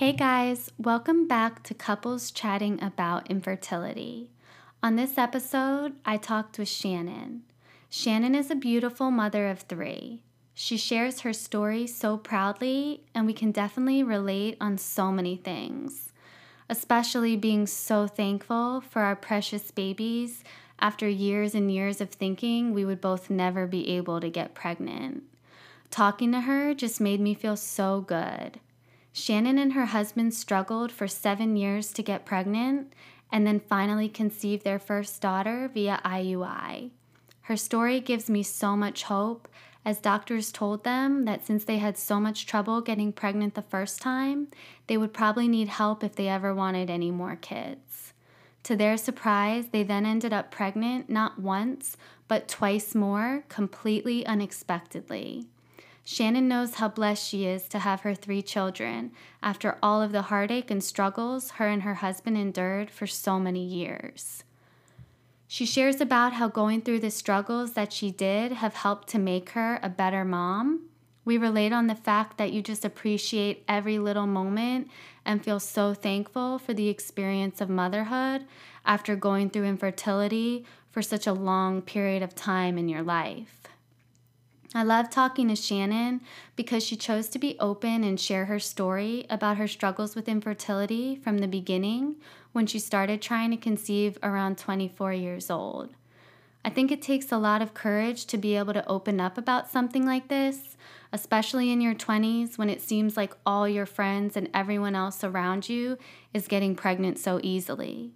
Hey guys, welcome back to Couples Chatting About Infertility. On this episode, I talked with Shannon. Shannon is a beautiful mother of three. She shares her story so proudly, and we can definitely relate on so many things, especially being so thankful for our precious babies after years and years of thinking we would both never be able to get pregnant. Talking to her just made me feel so good. Shannon and her husband struggled for seven years to get pregnant and then finally conceived their first daughter via IUI. Her story gives me so much hope as doctors told them that since they had so much trouble getting pregnant the first time, they would probably need help if they ever wanted any more kids. To their surprise, they then ended up pregnant not once, but twice more, completely unexpectedly. Shannon knows how blessed she is to have her three children after all of the heartache and struggles her and her husband endured for so many years. She shares about how going through the struggles that she did have helped to make her a better mom. We relate on the fact that you just appreciate every little moment and feel so thankful for the experience of motherhood after going through infertility for such a long period of time in your life. I love talking to Shannon because she chose to be open and share her story about her struggles with infertility from the beginning when she started trying to conceive around 24 years old. I think it takes a lot of courage to be able to open up about something like this, especially in your 20s when it seems like all your friends and everyone else around you is getting pregnant so easily.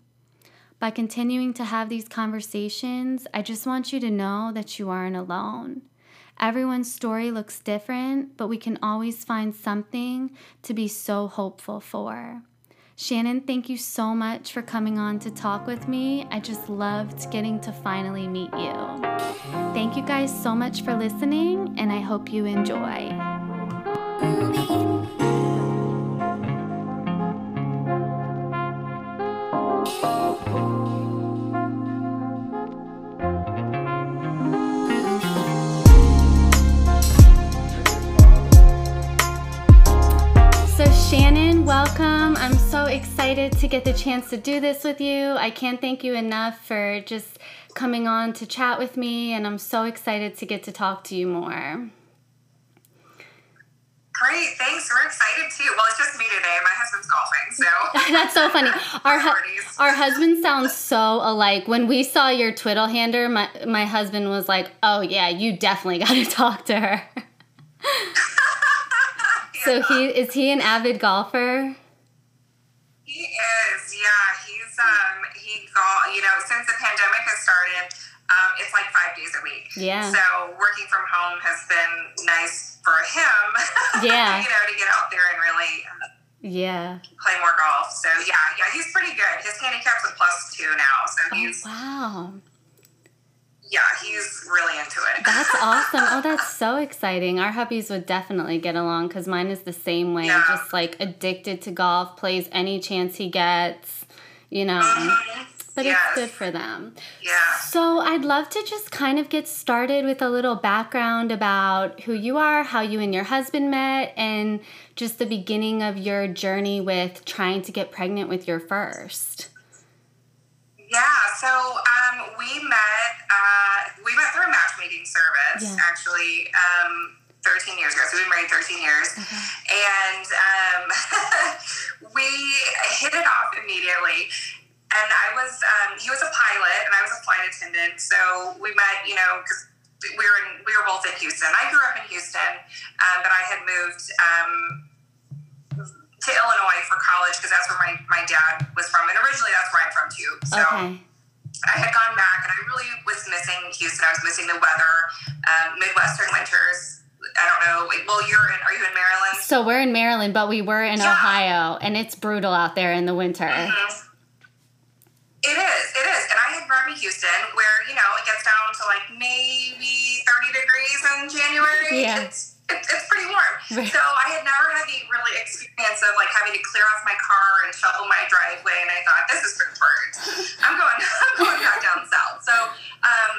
By continuing to have these conversations, I just want you to know that you aren't alone. Everyone's story looks different, but we can always find something to be so hopeful for. Shannon, thank you so much for coming on to talk with me. I just loved getting to finally meet you. Thank you guys so much for listening, and I hope you enjoy. Excited to get the chance to do this with you. I can't thank you enough for just coming on to chat with me, and I'm so excited to get to talk to you more. Great, thanks. We're excited too. Well, it's just me today. My husband's golfing, so that's so funny. Our hu- our husband sounds so alike. When we saw your twiddle hander, my my husband was like, "Oh yeah, you definitely got to talk to her." So he is he an avid golfer? He is, yeah. He's um he golf you know, since the pandemic has started, um, it's like five days a week. Yeah. So working from home has been nice for him. Yeah. you know, to get out there and really uh, yeah play more golf. So yeah, yeah, he's pretty good. His handicap's a plus two now, so oh, he's wow yeah, he's really into it. That's awesome. Oh, that's so exciting. Our hubbies would definitely get along because mine is the same way. Yeah. Just like addicted to golf, plays any chance he gets, you know. Mm-hmm. But yes. it's good for them. Yeah. So I'd love to just kind of get started with a little background about who you are, how you and your husband met, and just the beginning of your journey with trying to get pregnant with your first. Yeah, so um, we met. We met through a matchmaking service, yeah. actually. Um, 13 years ago. So we've been married 13 years. Okay. And um, we hit it off immediately. And I was, um, he was a pilot and I was a flight attendant. So we met, you know, because we were in, we were both in Houston. I grew up in Houston, um, but I had moved um, to Illinois for college because that's where my, my dad was from. And originally that's where I'm from too. So okay. I had gone back and I really was missing Houston. I was missing the weather, um, Midwestern winters. I don't know. Well, you're in, are you in Maryland? So we're in Maryland, but we were in yeah. Ohio and it's brutal out there in the winter. Mm-hmm. It is, it is. And I had grown to Houston where, you know, it gets down to like maybe 30 degrees in January. Yeah. It's, it's, it's pretty warm. Right. So I had never had the really experience of like having to clear off my car and shovel my driveway, and I thought this is for birds. I'm going, I'm going back down south. So um,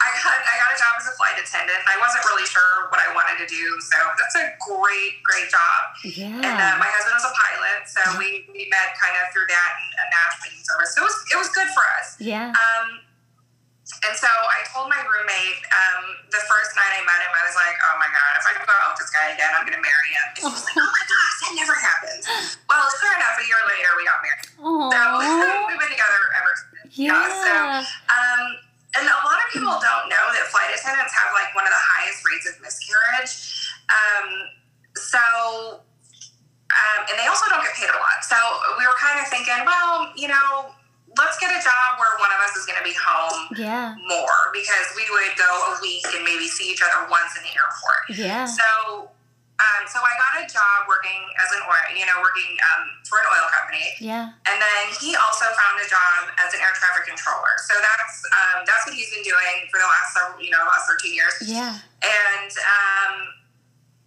I got I got a job as a flight attendant. I wasn't really sure what I wanted to do, so that's a great great job. Yeah. And uh, my husband was a pilot, So we, we met kind of through that and a matchmaking service. So it was, it was good for us. Yeah. Um, and so I told my roommate um, the first night I met him, I was like, oh my God, if I go out with this guy again, I'm going to marry him. And she was like, oh my gosh, that never happens. Well, sure enough, a year later, we got married. Aww. So we've been together ever since. Yeah. So, um, and a lot of people don't know that flight attendants have like one of the highest rates of miscarriage. Um, so, um, and they also don't get paid a lot. So we were kind of thinking, well, you know, let's get a job where one of us is going to be home yeah. more because we would go a week and maybe see each other once in the airport. Yeah. So, um, so I got a job working as an oil, you know, working um, for an oil company. Yeah. And then he also found a job as an air traffic controller. So that's um, that's what he's been doing for the last several, you know, last thirteen years. Yeah. And um,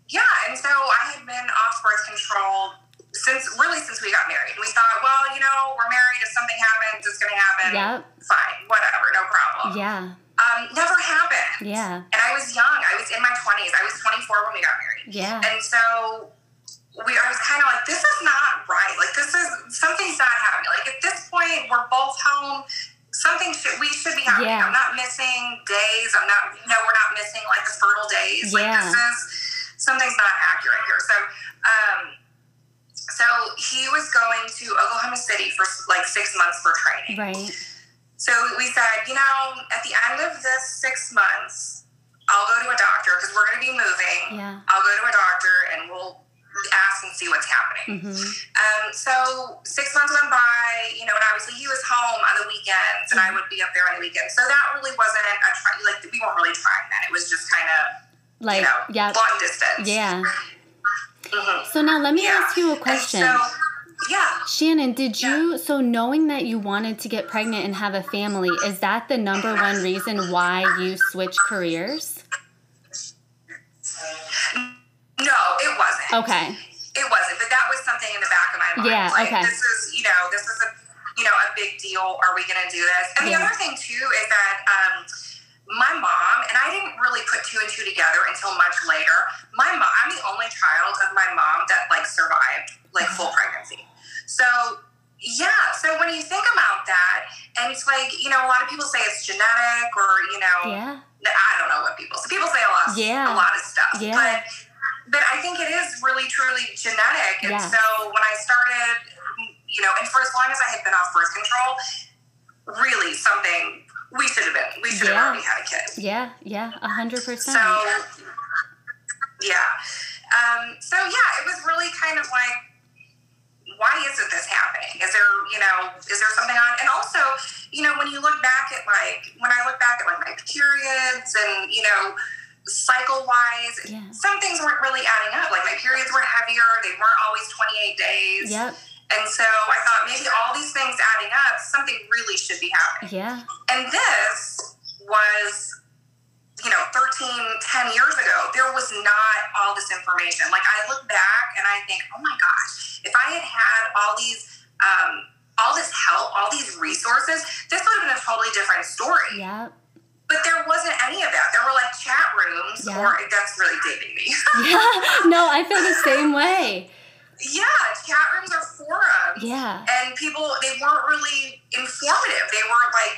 yeah, and so I had been off birth control since really since we got married. We thought, well, you know, we're married. If something happens, it's going to happen. Yep. Fine, whatever, no problem. Yeah. Um, never happened. Yeah. And I was young. I was in my twenties. I was 24 when we got married. Yeah. And so we, I was kind of like, this is not right. Like, this is something's not happening. Like, at this point, we're both home. Something should we should be happening. Yeah. I'm not missing days. I'm not. You know, we're not missing like the fertile days. Like, Yeah. this is something's not accurate here. So, um, so he was going to Oklahoma City for like six months for training. Right. So we said, you know, at the end of this six months, I'll go to a doctor because we're going to be moving. Yeah. I'll go to a doctor and we'll ask and see what's happening. Mm-hmm. Um, so six months went by, you know, and obviously he was home on the weekends and I would be up there on the weekends. So that really wasn't a try, like we weren't really trying that. It was just kind of, Like, you know, yeah. long distance. Yeah. Mhm. So now let me Yeah. ask you a question. So, yeah. Shannon, did you so knowing that you wanted to get pregnant and have a family, is that the number one reason why you switched careers? No, it wasn't. Okay. It wasn't, but that was something in the back of my mind. Yeah, like, okay. This is, you know, this is a, you know, a big deal. Are we going to do this? And Yeah. the other thing too is that um, my mom and I didn't really put two and two together until much later. My mom, I'm the only child of my mom that like survived like Uh-huh. full pregnancy. So yeah, so when you think about that, and it's like you know, a lot of people say it's genetic, or you know, Yeah. I don't know what people. So people say a lot, Yeah. a lot of stuff. Yeah. But but I think it is really truly genetic. And Yeah. so when I started, you know, and for as long as I had been off birth control, really something we should have been. We should Yeah. have already had a kid. Yeah. Yeah. A hundred percent. So yeah. Um, so yeah, it was really kind of like why isn't this happening? Is there, you know, is there something on? And also, you know, when you look back at like, when I look back at like my periods and, you know, cycle wise, Yeah. some things weren't really adding up. Like my periods were heavier, they weren't always 28 days. Yep. And so I thought maybe all these things adding up, something really should be happening. Yeah. And this was, you know, 13, 10 years ago, there was not all this information. Like I look back and I think, oh my gosh, if I had had all these, um, all this help, all these resources, this would have been a totally different story. Yeah. But there wasn't any of that. There were like chat rooms, Yeah. or that's really dating me. Yeah. No, I feel the same way. Yeah, chat rooms or forums. Yeah. and people they weren't really informative they weren't like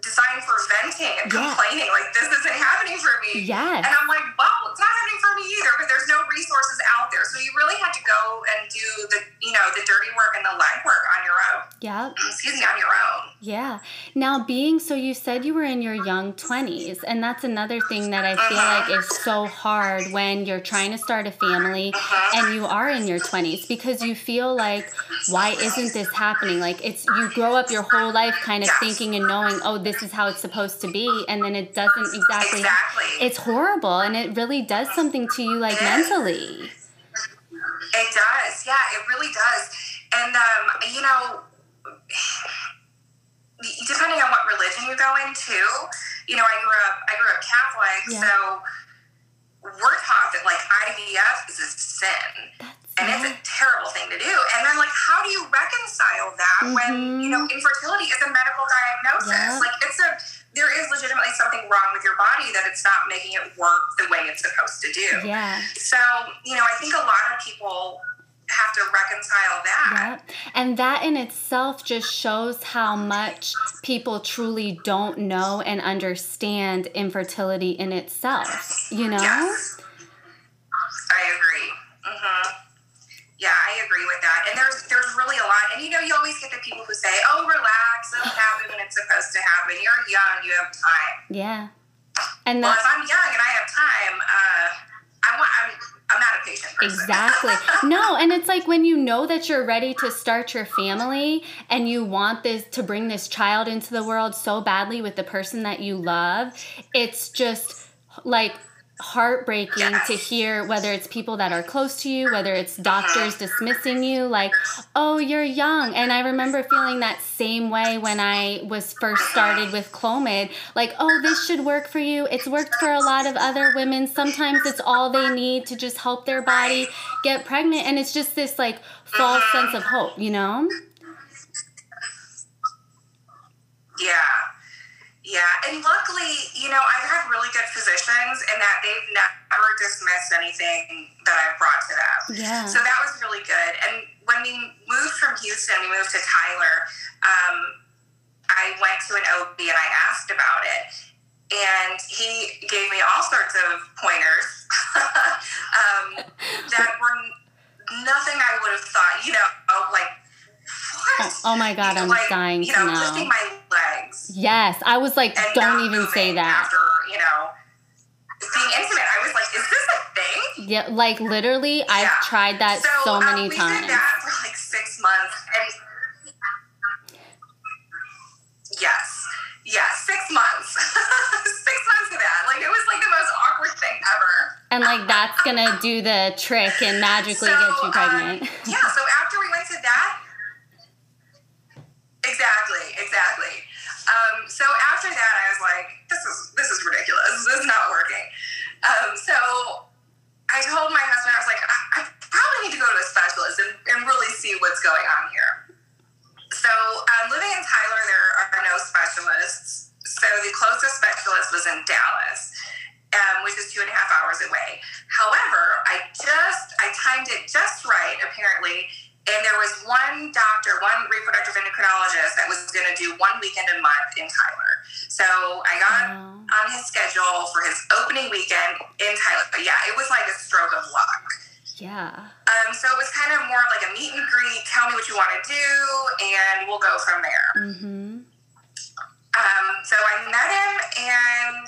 designed for venting and Yeah. complaining like this isn't happening for me Yeah. and i'm like well it's not happening for me either but there's no resources out there so you really had to go and do the you know the dirty work and the legwork on your own Yep. excuse me on your own Yeah. Now, being so, you said you were in your young 20s, and that's another thing that I feel Uh-huh. like is so hard when you're trying to start a family Uh-huh. and you are in your 20s because you feel like, why isn't this happening? Like, it's you grow up your whole life kind of Yes. thinking and knowing, oh, this is how it's supposed to be, and then it doesn't exactly. exactly It's horrible, and it really does something to you, like mentally. It does, yeah, it really does. And um, you know, depending on what religion you go into, you know, I grew up I grew up Catholic, Yeah. so we're taught that like IVF is a sin. That's And it's a terrible thing to do. And then, like, how do you reconcile that when you know infertility is a medical diagnosis? Mm-hmm. Yeah. Like, it's a there is legitimately something wrong with your body that it's not making it work the way it's supposed to do. yeah. So, you know, I think a lot of people have to reconcile that. Yep. And that in itself just shows how much people truly don't know and understand infertility in itself, you know? Yes. I agree. Mm-hmm. Yeah, I agree with that. And there's there's really a lot. And you know, you always get the people who say, "Oh, relax, it'll happen when it's supposed to happen. You're young, you have time." Yeah. And well, if I'm young and I have time, uh, I want. I'm. I'm not a patient person. Exactly. no, and it's like when you know that you're ready to start your family and you want this to bring this child into the world so badly with the person that you love, it's just like heartbreaking yes. to hear whether it's people that are close to you, whether it's doctors uh-huh. dismissing you, like, oh, you're young. And I remember feeling that same way when I was first started with Clomid, like, oh, this should work for you. It's worked for a lot of other women. Sometimes it's all they need to just help their body get pregnant. And it's just this like false uh-huh. sense of hope, you know? Yeah. Yeah, and luckily, you know, I've had really good physicians in that they've never dismissed anything that I've brought to them. Yeah. So that was really good. And when we moved from Houston, we moved to Tyler. Um, I went to an OB and I asked about it, and he gave me all sorts of pointers um, that were nothing I would have thought. You know, like Oh, oh, my god, I'm like, dying you know, to know. lifting my legs. Yes, I was like, don't even say that. After you know, being intimate, I was like, is this a thing? Yeah, like literally, yeah. I've tried that so, so um, many um, we times. We did that for like six months, and yes, yes, six months, six months of that. Like it was like the most awkward thing ever. And like that's gonna do the trick and magically so, get you pregnant. Um, yeah. So after we went to that Exactly, exactly. Um, so after that, I was like, this is this is ridiculous. This is not working. Um, so I told my husband, I was like, I, I probably need to go to a specialist and, and really see what's going on here. So um, living in Tyler, there are no specialists. So the closest specialist was in Dallas. Um, which is two and a half hours away. However, I just I timed it just right, apparently, and there was one doctor, one reproductive endocrinologist that was going to do one weekend a month in Tyler. So I got oh. on his schedule for his opening weekend in Tyler. But yeah, it was like a stroke of luck. Yeah. Um, so it was kind of more like a meet and greet. Tell me what you want to do, and we'll go from there. Mm-hmm. Um, so I met him, and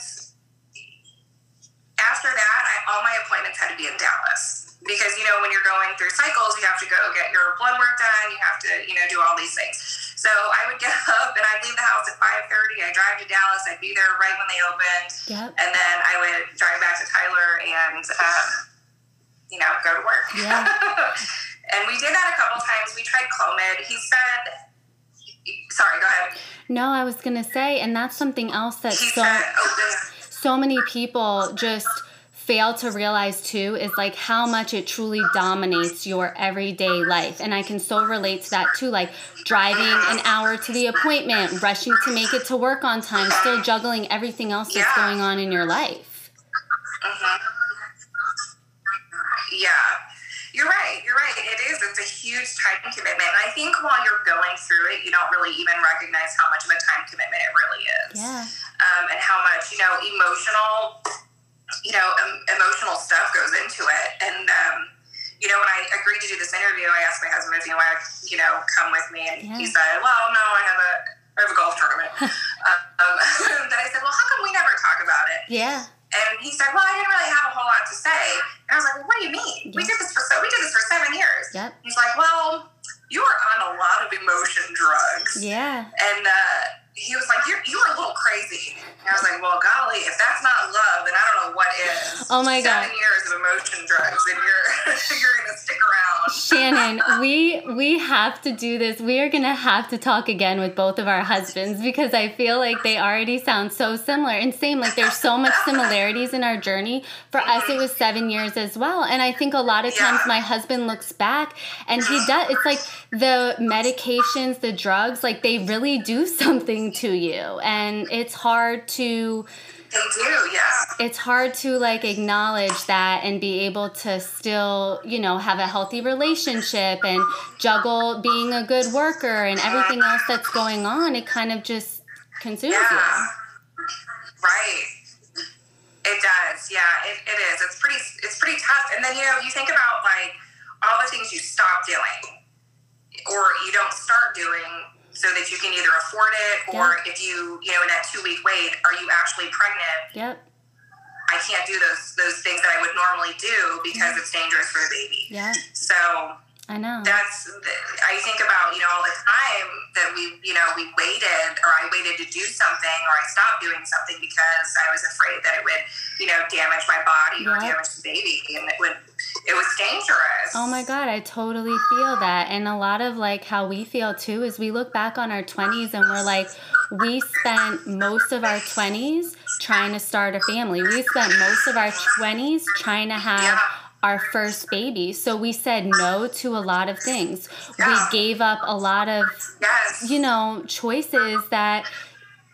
after that, I, all my appointments had to be in Dallas because you know when you're going through cycles you have to go get your blood work done you have to you know do all these things. So i would get up and i'd leave the house at 5.30 i'd drive to dallas i'd be there right when they opened yep. and then i would drive back to tyler and um, you know go to work. Yeah. and we did that a couple times. We tried clomid. He said sorry go ahead. No i was gonna say and that's something else that he so, said, oh, so many people just fail to realize too is like how much it truly dominates your everyday life. And I can so relate to that too, like driving an hour to the appointment, rushing to make it to work on time, still juggling everything else that's yeah. going on in your life. Uh-huh. Yeah. You're right. You're right. It is. It's a huge time commitment. And I think while you're going through it, you don't really even recognize how much of a time commitment it really is. Yeah. Um, and how much, you know, emotional you know, um, emotional stuff goes into it. And, um, you know, when I agreed to do this interview, I asked my husband if he wanted, you know, come with me, and yeah. he said, "Well, no, I have a, I have a golf tournament." um, then I said, "Well, how come we never talk about it?" Yeah. And he said, "Well, I didn't really have a whole lot to say." And I was like, "Well, what do you mean? Yeah. We did this for so we did this for seven years." Yep. He's like, "Well, you were on a lot of emotion drugs." Yeah. And uh, he was like, "You're you were a little crazy." And I was like, "Well, golly, if that's not love, then I don't know what is." Oh my Seven god! Seven years of emotion drugs, and you're you're gonna stick around. Shannon, we we have to do this. We are gonna have to talk again with both of our husbands because I feel like they already sound so similar and same. Like there's so much similarities in our journey. For us, it was seven years as well, and I think a lot of times yeah. my husband looks back and he does. It's like the medications, the drugs, like they really do something to you and it's hard to they do yeah it's hard to like acknowledge that and be able to still, you know, have a healthy relationship and juggle being a good worker and everything else that's going on. It kind of just consumes yeah. you. Right. It does. Yeah, it, it is. It's pretty it's pretty tough. And then you know, you think about like all the things you stop doing or you don't start doing so that you can either afford it or yep. if you you know in that two week wait are you actually pregnant? Yep. I can't do those those things that i would normally do because it's dangerous for the baby. Yeah so I know. That's I think about you know all the time that we you know we waited or I waited to do something or I stopped doing something because I was afraid that it would you know damage my body yep. or damage the baby and it would it was dangerous. Oh my god, I totally feel that. And a lot of like how we feel too is we look back on our 20s and we're like we spent most of our 20s trying to start a family. We spent most of our 20s trying to have yeah our first baby. So we said no to a lot of things. Yeah. We gave up a lot of, yes. you know, choices that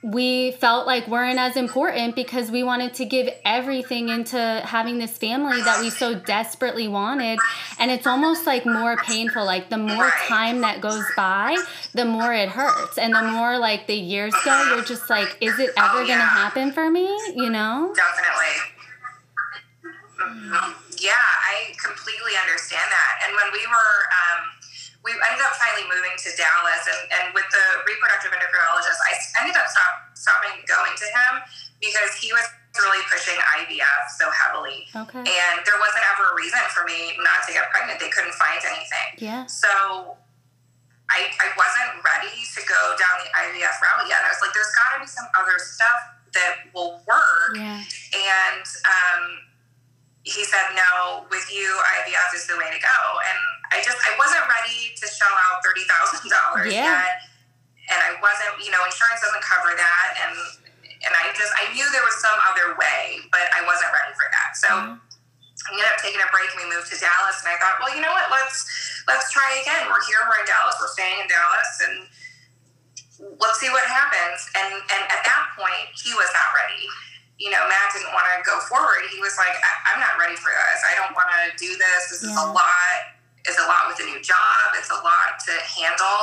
we felt like weren't as important because we wanted to give everything into having this family that we so desperately wanted. And it's almost like more painful. Like the more time that goes by, the more it hurts. And the more like the years go, you're just like, is it ever oh, yeah. going to happen for me? You know? Definitely. Mm-hmm yeah, I completely understand that. And when we were, um, we ended up finally moving to Dallas, and, and with the reproductive endocrinologist, I ended up stop, stopping going to him because he was really pushing IVF so heavily. Okay. And there wasn't ever a reason for me not to get pregnant. They couldn't find anything. Yeah. So I, I wasn't ready to go down the IVF route yet. I was like, there's got to be some other stuff that will work. Yeah. And um, he said, no, with you, IVF is the way to go. And I just, I wasn't ready to shell out $30,000 yeah. yet. And I wasn't, you know, insurance doesn't cover that. And, and I just, I knew there was some other way, but I wasn't ready for that. So mm-hmm. I ended up taking a break and we moved to Dallas. And I thought, well, you know what, let's, let's try again. We're here, we're in Dallas, we're staying in Dallas. And let's see what happens. And, and at that point, he was not ready you know, Matt didn't want to go forward. He was like, I- am not ready for this. I don't want to do this. This yeah. is a lot. It's a lot with a new job. It's a lot to handle.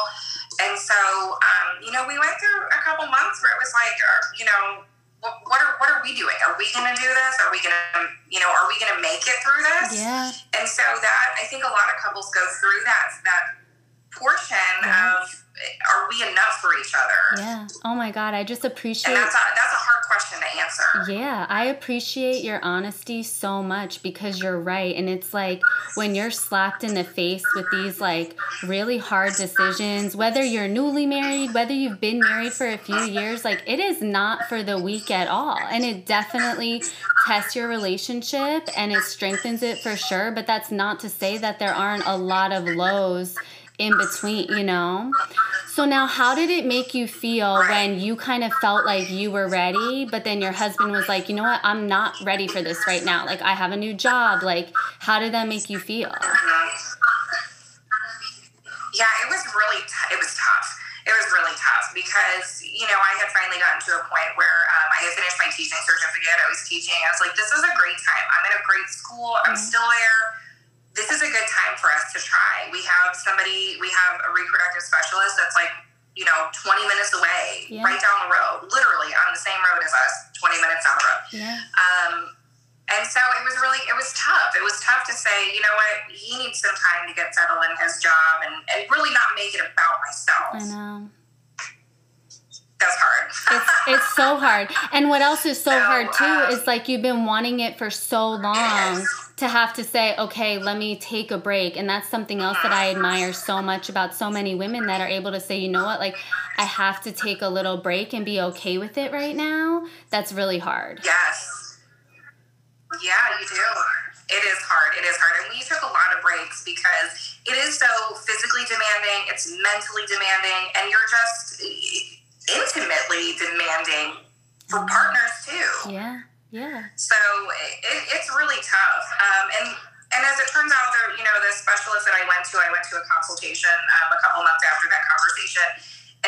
And so, um, you know, we went through a couple months where it was like, you know, what are what are we doing? Are we going to do this? Are we going to, you know, are we going to make it through this? Yeah. And so that I think a lot of couples go through that that portion of are we enough for each other? Yeah. Oh my God, I just appreciate. And that's a that's a question to answer. Yeah, I appreciate your honesty so much because you're right, and it's like when you're slapped in the face with these like really hard decisions, whether you're newly married, whether you've been married for a few years, like it is not for the weak at all, and it definitely tests your relationship and it strengthens it for sure. But that's not to say that there aren't a lot of lows in between, you know? So now how did it make you feel when you kind of felt like you were ready, but then your husband was like, "You know what? I'm not ready for this right now. Like I have a new job." Like how did that make you feel? Yeah, it was really t- it was tough. It was really tough because you know I had finally gotten to a point where um, I had finished my teaching certificate. I was teaching. I was like, "This is a great time. I'm in a great school. I'm mm-hmm. still there." This is a good time for us to try. We have somebody, we have a reproductive specialist that's like, you know, 20 minutes away, yeah. right down the road, literally on the same road as us, 20 minutes down the road. Yeah. Um, and so it was really, it was tough. It was tough to say, you know what, he needs some time to get settled in his job and, and really not make it about myself. I know. That's hard. it's it's so hard. And what else is so, so hard too um, is like you've been wanting it for so long to have to say, okay, let me take a break. And that's something else that I admire so much about so many women that are able to say, you know what, like I have to take a little break and be okay with it right now. That's really hard. Yes. Yeah, you do. It is hard. It is hard. And we took a lot of breaks because it is so physically demanding, it's mentally demanding, and you're just intimately demanding for mm-hmm. partners too. Yeah. Yeah. So it, it's really tough. Um, and and as it turns out, there, you know, the specialist that I went to, I went to a consultation um, a couple months after that conversation,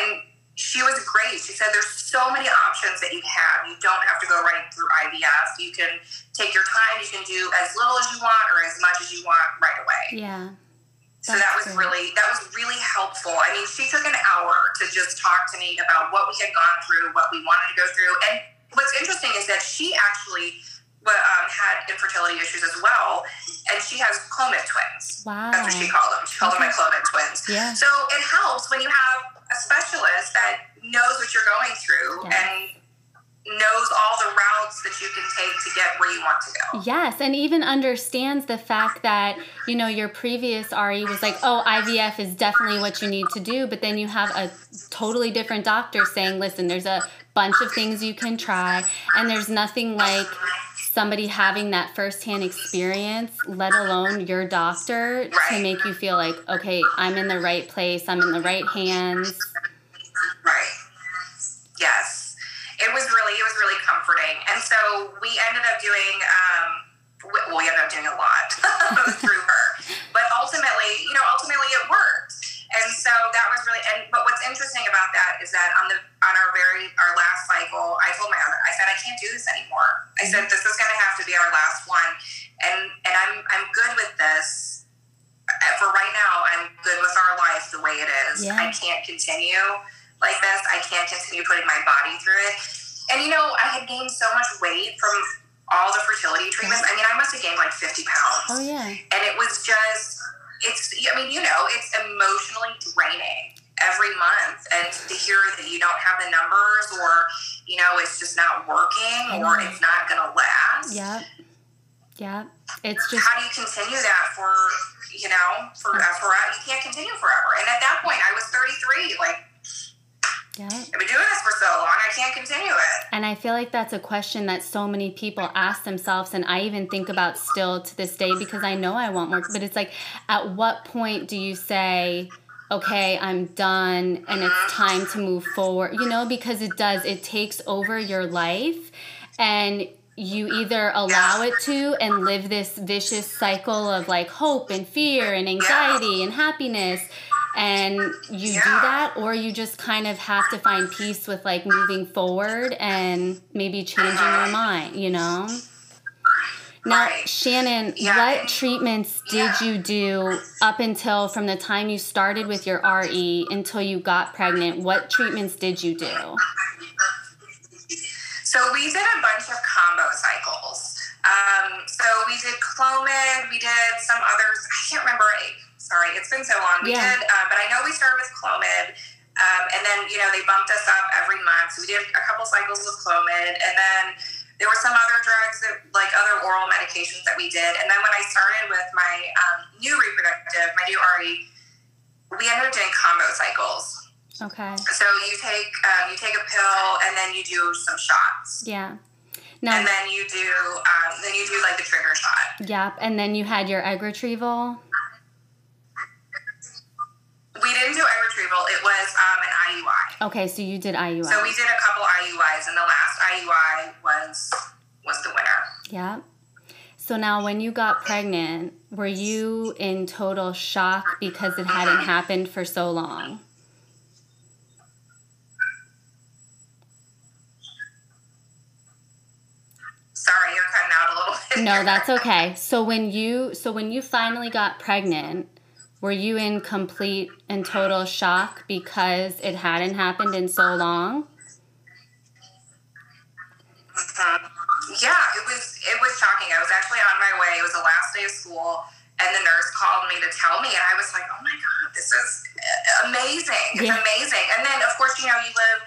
and she was great. She said there's so many options that you have. You don't have to go right through IVF. You can take your time. You can do as little as you want or as much as you want right away. Yeah. So that was really that was really helpful. I mean, she took an hour to just talk to me about what we had gone through, what we wanted to go through, and what's interesting is that she actually um, had infertility issues as well, and she has Clomid twins. Wow, that's what she called them. She called okay. them my Clomid twins. Yeah. So it helps when you have a specialist that knows what you're going through yes. and knows all the routes that you can take to get where you want to go. Yes, and even understands the fact that, you know, your previous RE was like, oh, IVF is definitely what you need to do, but then you have a totally different doctor saying, listen, there's a bunch of things you can try, and there's nothing like somebody having that firsthand experience, let alone your doctor, right. to make you feel like, okay, I'm in the right place, I'm in the right hands. Right. Yes. It was really, it was really comforting. And so we ended up doing, um, well, we ended up doing a lot through her. But ultimately, you know, ultimately it worked. And so that was really, and but what's interesting about that is that on the on our very our last cycle, I told my husband, I said I can't do this anymore. I said this is going to have to be our last one, and and I'm I'm good with this. Uh, for right now, I'm good with our life the way it is. Yeah. I can't continue like this. I can't continue putting my body through it. And you know, I had gained so much weight from all the fertility treatments. I mean, I must have gained like 50 pounds. Oh yeah. And it was just it's I mean, you know, it's emotionally draining every month and to hear that you don't have the numbers or you know it's just not working or it's not going to last. Yeah yeah it's just how do you continue that for you know for uh, forever you can't continue forever. And at that point i was 33 like yeah. I've been doing this for so long, I can't continue it. And I feel like that's a question that so many people ask themselves, and I even think about still to this day because I know I want more. But it's like, at what point do you say, okay, I'm done and it's mm-hmm. time to move forward? You know, because it does, it takes over your life. And you either allow it to and live this vicious cycle of like hope and fear and anxiety and happiness and you yeah. do that or you just kind of have to find peace with like moving forward and maybe changing uh-huh. your mind you know now right. shannon yeah. what treatments did yeah. you do up until from the time you started with your re until you got pregnant what treatments did you do so we did a bunch of combo cycles um, so we did clomid we did some others i can't remember Sorry, it's been so long. We yeah. did, uh, but I know we started with Clomid. Um, and then, you know, they bumped us up every month. So we did a couple cycles with Clomid. And then there were some other drugs, that, like other oral medications that we did. And then when I started with my um, new reproductive, my new RE, we ended up doing combo cycles. Okay. So you take um, you take a pill and then you do some shots. Yeah. Now, and then you do um, then you do like the trigger shot. Yep. And then you had your egg retrieval. We didn't do egg retrieval. It was um, an IUI. Okay, so you did IUI. So we did a couple IUIs, and the last IUI was was the winner. Yeah. So now, when you got pregnant, were you in total shock because it hadn't mm-hmm. happened for so long? Sorry, you're cutting out a little bit. No, that's okay. So when you so when you finally got pregnant, were you in complete and total shock because it hadn't happened in so long? Mm-hmm. Yeah, it was it was shocking. I was actually on my way. It was the last day of school, and the nurse called me to tell me, and I was like, "Oh my god, this is amazing! It's yeah. amazing!" And then, of course, you know, you live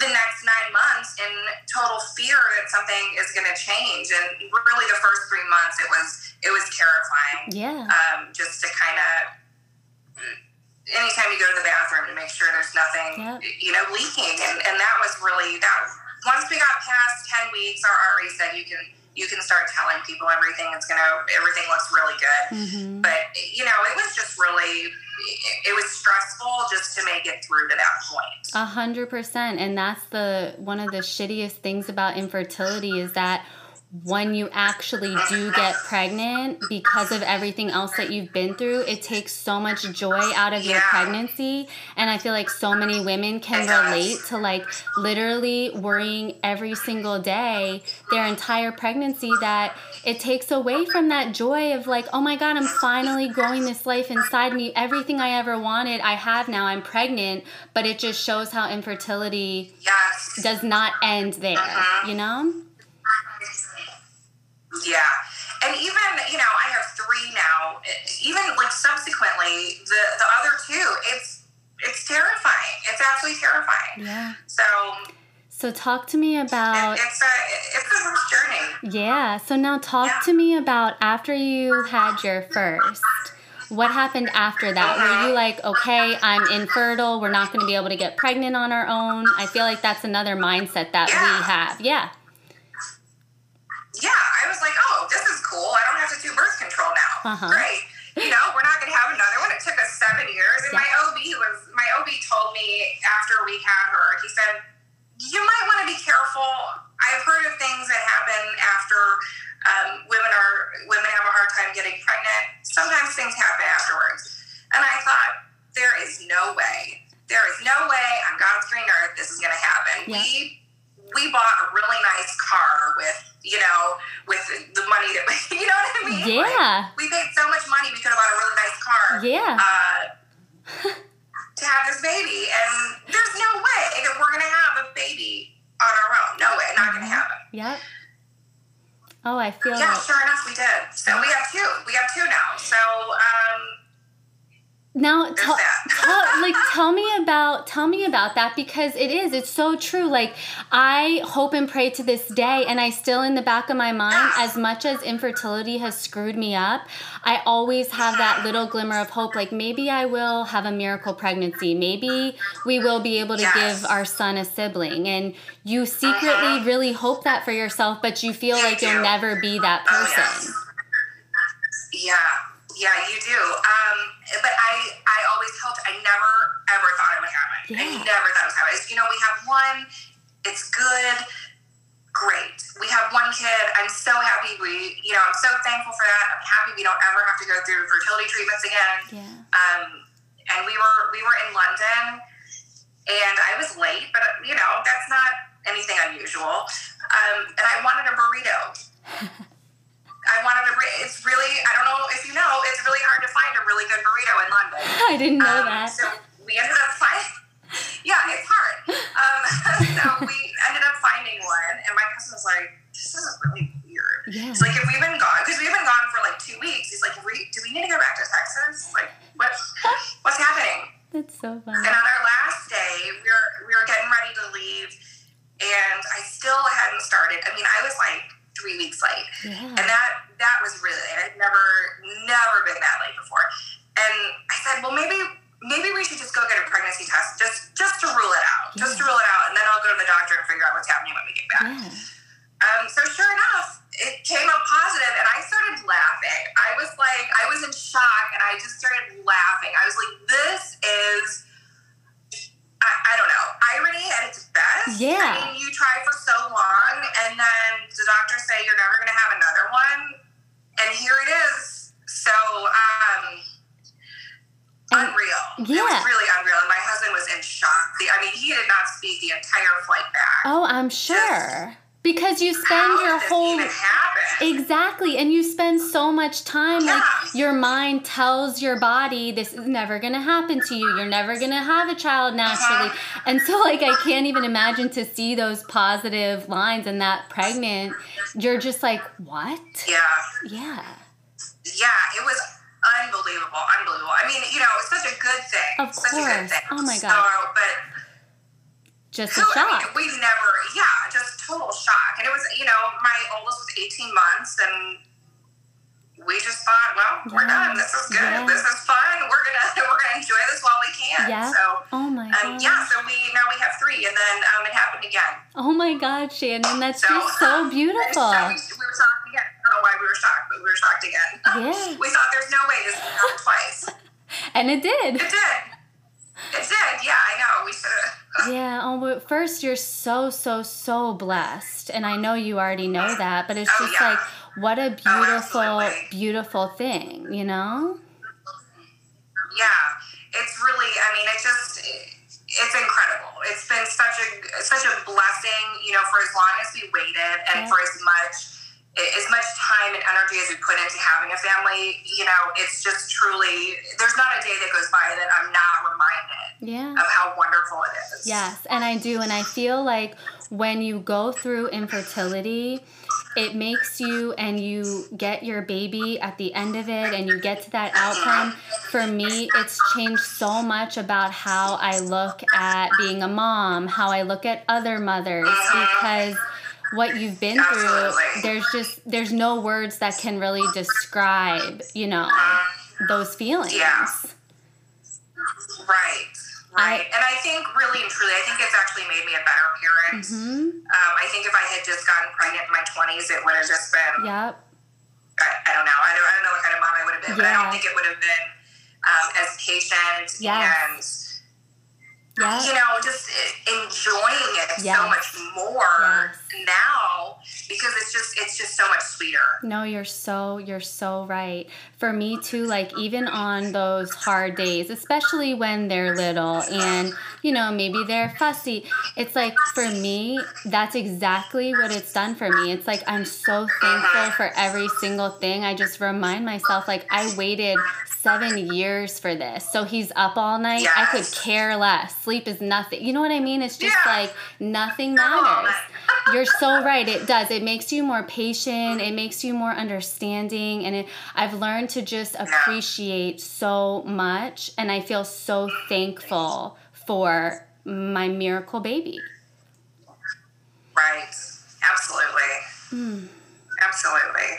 the next nine months in total fear that something is going to change, and really, the first three months, it was it was terrifying. Yeah. Um, just to kind of anytime you go to the bathroom to make sure there's nothing, yep. you know, leaking, and and that was really that. Once we got past ten weeks, our RE said you can you can start telling people everything. It's gonna everything looks really good. Mm-hmm. But you know, it was just really it was stressful just to make it through to that point. A hundred percent, and that's the one of the shittiest things about infertility is that when you actually do get pregnant because of everything else that you've been through it takes so much joy out of yeah. your pregnancy and i feel like so many women can relate to like literally worrying every single day their entire pregnancy that it takes away from that joy of like oh my god i'm finally growing this life inside me everything i ever wanted i have now i'm pregnant but it just shows how infertility yes. does not end there uh-huh. you know yeah. And even, you know, I have three now. Even like subsequently, the the other two, it's it's terrifying. It's absolutely terrifying. Yeah. So so talk to me about it, it's a it's a rough journey. Yeah. So now talk yeah. to me about after you had your first. What happened after that? Were you uh-huh. like, okay, I'm infertile. We're not going to be able to get pregnant on our own? I feel like that's another mindset that yeah. we have. Yeah yeah, I was like, oh, this is cool. I don't have to do birth control now. Uh-huh. Great. You know, we're not going to have another one. It took us seven years. And yeah. my OB was, my OB told me after we had her, he said, you might want to be careful. I've heard of things that happen after um, women are, women have a hard time getting pregnant. Sometimes things happen afterwards. And I thought, there is no way, there is no way on God's green earth this is going to happen. Yeah. We, we bought a really nice car with you know, with the money that we, you know what I mean? Yeah. Like, we paid so much money, we could have bought a really nice car. Yeah. Uh, to have this baby, and there's no way that we're gonna have a baby on our own. No way, not gonna mm-hmm. happen. Yep. Oh, I feel. Yeah, like... sure enough, we did. So we have two. We have two now. So um, now tell, tell, like tell me about tell me about that because it is it's so true. Like i hope and pray to this day and i still in the back of my mind as much as infertility has screwed me up i always have that little glimmer of hope. Like maybe i will have a miracle pregnancy. Maybe we will be able to yes. give our son a sibling. And you secretly uh-huh. really hope that for yourself but you feel you like you'll never be that person oh, yes. yeah. Yeah, you do. Um, but I, I always hoped. I never ever thought it would happen. Yeah. I never thought it would happen. You know, we have one. It's good. Great. We have one kid. I'm so happy. We, you know, I'm so thankful for that. I'm happy we don't ever have to go through fertility treatments again. Yeah. Um, and we were we were in London, and I was late, but you know that's not anything unusual. Um, and I wanted a burrito. I wanted a. It's really. I don't know if you know. It's really hard to find a really good burrito in London. I didn't know um, that. So we ended up finding. Yeah, it's hard. Um, so we ended up finding one, and my cousin was like, "This is really weird." Yeah. It's like if we've been gone because we've been gone for like two weeks. He's like, "Do we need to go back to Texas? Like, what? What's happening?" That's so funny. And on our last day, we were we were getting ready to leave, and I still hadn't started. I mean, I was like three weeks late. Yeah. And that that was really late. I'd never never been that late before. And I said, well, maybe maybe we should just go get a pregnancy test just just to rule it out, yeah. just to rule it out, and then I'll go to the doctor and figure out what's happening when we get back. Yeah. Um, so sure enough, it came up positive, and I started laughing. I was like, I was in shock, and I just started laughing. I was like, this is I, I, don't know, irony at its best. Yeah. I mean, you try for so long, and then the doctors say you're never going to have another one, and here it is. So, um, unreal. Yeah. It was really unreal. And my husband was in shock. I mean, he did not speak the entire flight back. Oh, I'm sure. Just, because you spend your whole exactly and you spend so much time yeah. like your mind tells your body this is never going to happen to you. You're never going to have a child naturally. Uh-huh. and so like i can't even imagine to see those positive lines and that pregnant you're just like what? Yeah. Yeah. Yeah it was unbelievable unbelievable. I mean you know it's such a good thing. Of course. oh my god so, but just a shock. I mean, we never, yeah, just total shock. And it was, you know, my oldest was 18 months, and we just thought, well, we're done. This is good. Yeah. This is fun. We're gonna we're gonna enjoy this while we can. Yeah. So, oh my um, yeah. So we now we have three, and then um, it happened again. Oh my God, Shannon, that's so, just so beautiful. So we, we, were shocked again. I don't know why we were shocked, but we were shocked again. Yeah. we thought there's no way this would happen twice. and it did. It did. It did. Yeah, I know. We should have. Yeah. Oh, but first, you're so, so, so blessed. And I know you already know that, but it's Oh, just yeah. like, what a beautiful, beautiful thing, you know? yeah, it's really. I mean, it just. It's incredible. It's been such a such a blessing, you know, for as long as we waited, and Yeah. for as much as much time and energy as we put into having a family. You know, it's just truly. There's not a day that goes by that I'm not reminded Yeah. of how wonderful it is. Yes, and I do. And I feel like when you go through infertility, it makes you and you get your baby at the end of it and you get to that outcome. For me, it's changed so much about how I look at being a mom, how I look at other mothers, because what you've been through, there's just, there's no words that can really describe, you know, those feelings. Yeah. Right. Right. and I think really and truly, I think it's actually made me a better parent. hmm Um, I think if I had just gotten pregnant in my 20s, it would have just been, Yep. I, I don't know. I don't, I don't know what kind of mom I would have been, but I don't think it would have been um, as patient Yes. and, Yep. you know, just eh, enjoying it Yes. so much more Yes. now because it's just, it's just so much sweeter. No, you're so you're so right. For me too, like even on those hard days, especially when they're little and you know, maybe they're fussy. It's like for me, that's exactly what it's done for me. It's like I'm so thankful for every single thing. I just remind myself like I waited 7 years for this. So he's up all night. I could care less. Sleep is nothing. You know what I mean? It's just Yeah. like nothing matters. You're so right. It does. It makes you more patient. It makes you more understanding. And it, I've learned to just appreciate so much. And I feel so thankful for my miracle baby. Right. Absolutely. Hmm. Absolutely.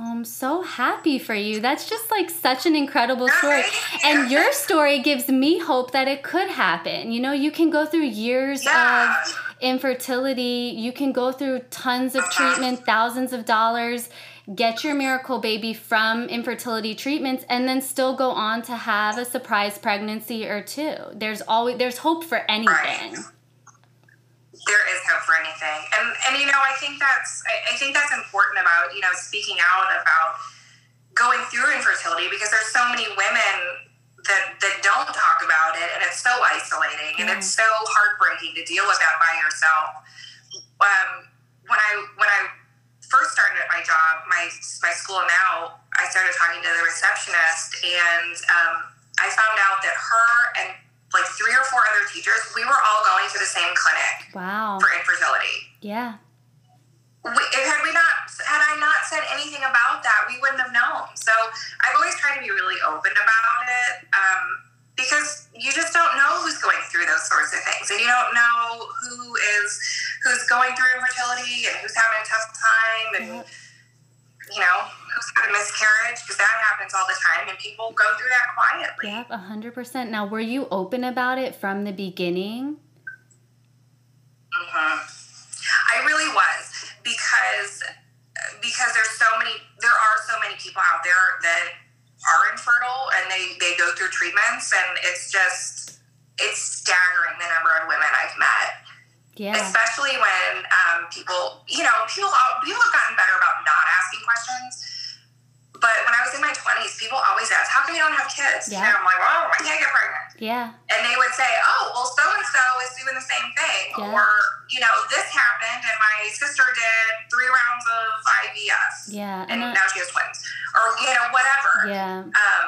Oh, I'm so happy for you. That's just like such an incredible story. And your story gives me hope that it could happen. You know, you can go through years Yeah. of infertility, you can go through tons of Uh-huh. treatment, thousands of dollars, get your miracle baby from infertility treatments and then still go on to have a surprise pregnancy or two. There's always there's hope for anything. there is for anything. And and you know i think that's I, I think that's important about you know speaking out about going through infertility because there's so many women that that don't talk about it and it's so isolating and it's so heartbreaking to deal with that by yourself. Um, when i when i first started at my job my my school now i started talking to the receptionist and um, i found out that her and like three or four other teachers we were all going to the same clinic Wow. for infertility. Yeah. We, had we not, had I not said anything about that, we wouldn't have known. So I've always tried to be really open about it um, because you just don't know who's going through those sorts of things, and you don't know who is who's going through infertility and who's having a tough time, and. You know who's had a miscarriage because that happens all the time, and people go through that quietly. Yep, a hundred percent. Now, were you open about it from the beginning? hmm I really was because because there's so many there are so many people out there that are infertile and they they go through treatments and it's just it's staggering the number of women I've met, Yeah. especially when um, people you know people people have gotten better about not asking questions. But when I was in my 20s, people always ask, "How come you don't have kids?" Yeah. And I'm like, "Well, I can't get pregnant." Yeah. and they would say, "Oh, well, so and so is doing the same thing," Yeah. or you know, this happened, and my sister did three rounds of IVF, Yeah. and And I, now she has twins, or you know, whatever. yeah. Um,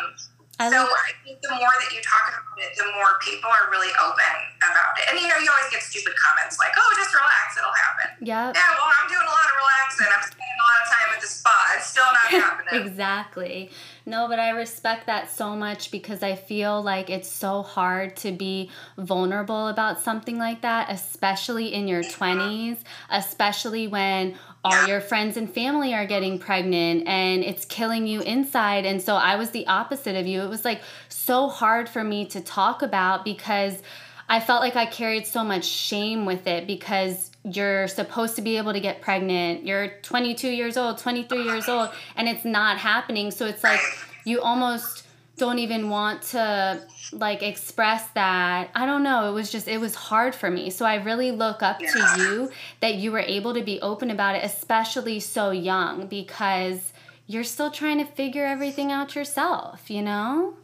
I so love, I think the more that you talk about it, the more people are really open about it. And you know, you always get stupid comments like, "Oh, just relax, it'll happen." yep. Yeah, well, I'm doing a lot of relaxing. I'm spending a lot of time at the spa. It's still not happening. exactly. No, but I respect that so much because I feel like it's so hard to be vulnerable about something like that, especially in your 20s, especially when all your friends and family are getting pregnant and it's killing you inside. And so I was the opposite of you. It was like so hard for me to talk about because I felt like I carried so much shame with it because you're supposed to be able to get pregnant. You're 22 years old, 23 years old, and it's not happening. So it's like you almost don't even want to like express that. I don't know. It was just, it was hard for me. So I really look up yeah. to you that you were able to be open about it, especially so young, because you're still trying to figure everything out yourself, you know?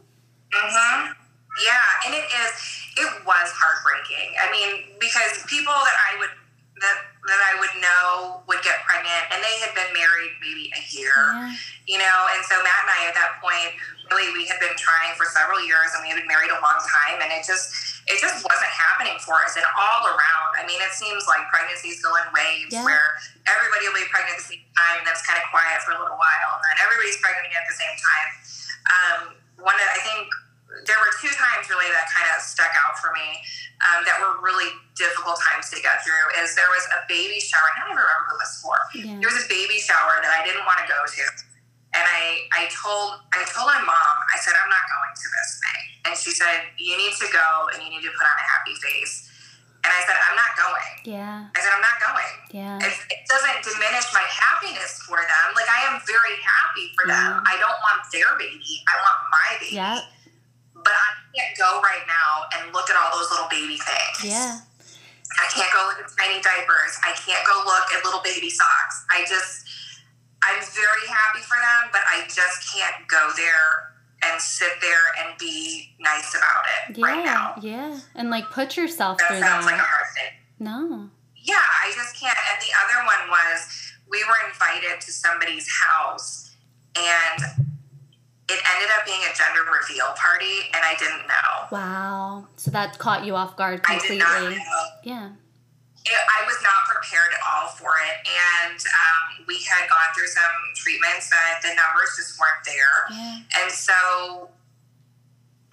Mm hmm. Yeah, and it is, it was heartbreaking. I mean, because people that I would, that that I would know would get pregnant, and they had been married maybe a year, yeah. you know. And so Matt and I, at that point, really, we had been trying for several years, and we had been married a long time, and it just, it just wasn't happening for us. And all around, I mean, it seems like pregnancies go in waves yeah. where everybody will be pregnant at the same time, and then it's kind of quiet for a little while, and then everybody's pregnant again at the same time. Um, one, of, I think there were two times really that kind of stuck out for me um, that were really difficult times to get through is there was a baby shower. I don't even remember who it was for. Yeah. There was a baby shower that I didn't want to go to. And I, I told I told my mom, I said, I'm not going to this thing. And she said, You need to go and you need to put on a happy face. And I said, I'm not going. Yeah. I said, I'm not going. Yeah. It, it doesn't diminish my happiness for them. Like I am very happy for them. I don't want their baby. I want my baby. Yeah but I can't go right now and look at all those little baby things. Yeah. I can't go look at tiny diapers. I can't go look at little baby socks. I just, I'm very happy for them, but I just can't go there and sit there and be nice about it yeah, right now. Yeah, and like put yourself that through sounds that. like a hard thing. No. Yeah, I just can't. And the other one was we were invited to somebody's house, and it ended up being a gender reveal party, and I didn't know. Wow! So that caught you off guard completely. I did not know. Yeah. It, I was not prepared at all for it, and um, we had gone through some treatments that the numbers just weren't there, yeah. and so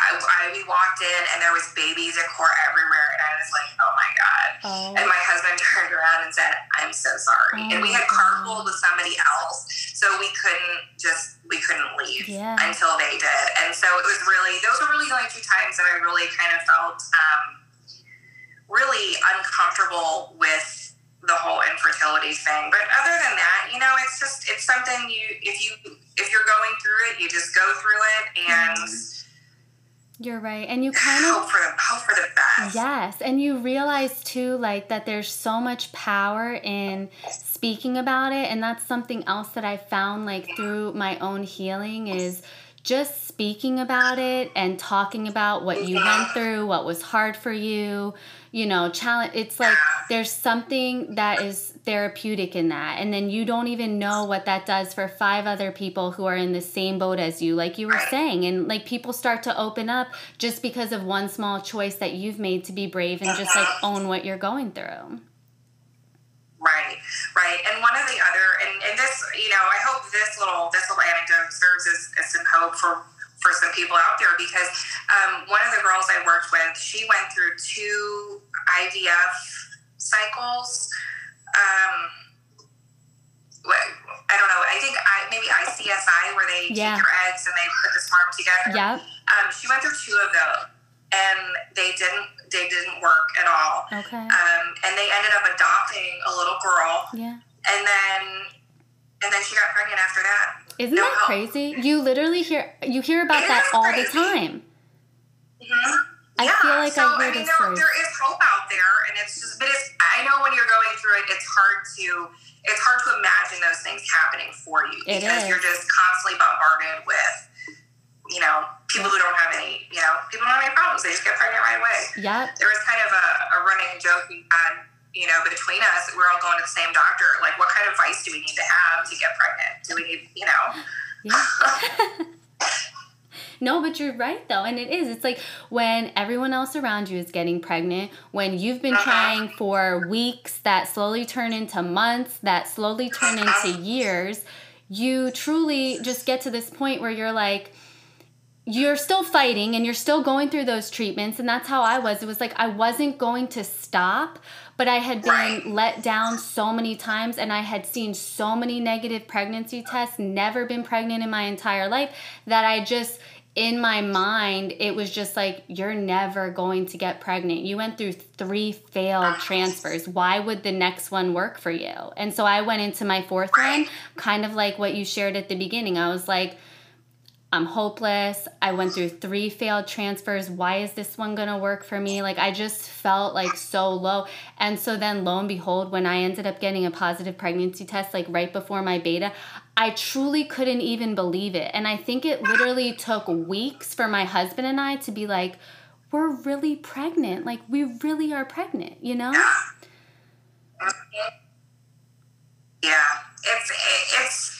I, I, we walked in and there was babies baby decor everywhere, and I was like, "Oh my god!" Oh. And my husband turned around and said, "I'm so sorry." Oh and we had carpooled with somebody else, so we couldn't just we couldn't leave yeah. until they did. And so it was really those were really the only two times that I really kind of felt um, really uncomfortable with the whole infertility thing. But other than that, you know, it's just it's something you if you if you're going through it, you just go through it and. You're right. And you kind of hope for the hope for the best. Yes. And you realize too like that there's so much power in speaking about it and that's something else that I found like through my own healing is just speaking about it and talking about what you went through, what was hard for you, you know, challenge. It's like there's something that is therapeutic in that. And then you don't even know what that does for five other people who are in the same boat as you, like you were saying. And like people start to open up just because of one small choice that you've made to be brave and just like uh-huh. own what you're going through. Right, right. And one of the other, and, and this, you know, I hope this little this little anecdote serves as, as some hope for for some people out there because um, one of the girls I worked with, she went through two IVF cycles. Um, I don't know. I think I, maybe ICSI where they yeah. take your eggs and they put the sperm together. Yeah. Um, she went through two of those, and they didn't they didn't work at all. Okay. Um, and they ended up adopting a little girl. Yeah. And then and then she got pregnant after that. Isn't that crazy? You literally hear you hear about it that all crazy. the time. Mm-hmm. I yeah. feel like so, I hear I mean, this there, story. there is hope out there, and it's just, but it's. I know when you're going through it, it's hard to, it's hard to imagine those things happening for you it because is. you're just constantly bombarded with you know, people who don't have any, you know, people don't have any problems. They just get pregnant right away. yeah There was kind of a, a running joke we had, you know, between us. We're all going to the same doctor. Like, what kind of advice do we need to have to get pregnant? Do we need, you know? Yeah. No, but you're right though, and it is. It's like when everyone else around you is getting pregnant, when you've been uh-huh. trying for weeks that slowly turn into months, that slowly turn uh-huh. into years, you truly just get to this point where you're like, you're still fighting and you're still going through those treatments and that's how I was. It was like I wasn't going to stop, but I had been let down so many times and I had seen so many negative pregnancy tests, never been pregnant in my entire life that I just in my mind it was just like you're never going to get pregnant. You went through 3 failed transfers. Why would the next one work for you? And so I went into my fourth one kind of like what you shared at the beginning. I was like I'm hopeless. I went through three failed transfers. Why is this one gonna work for me? Like, I just felt like so low. And so then, lo and behold, when I ended up getting a positive pregnancy test, like right before my beta, I truly couldn't even believe it. And I think it literally took weeks for my husband and I to be like, we're really pregnant. Like, we really are pregnant, you know? Yeah, it's, it's,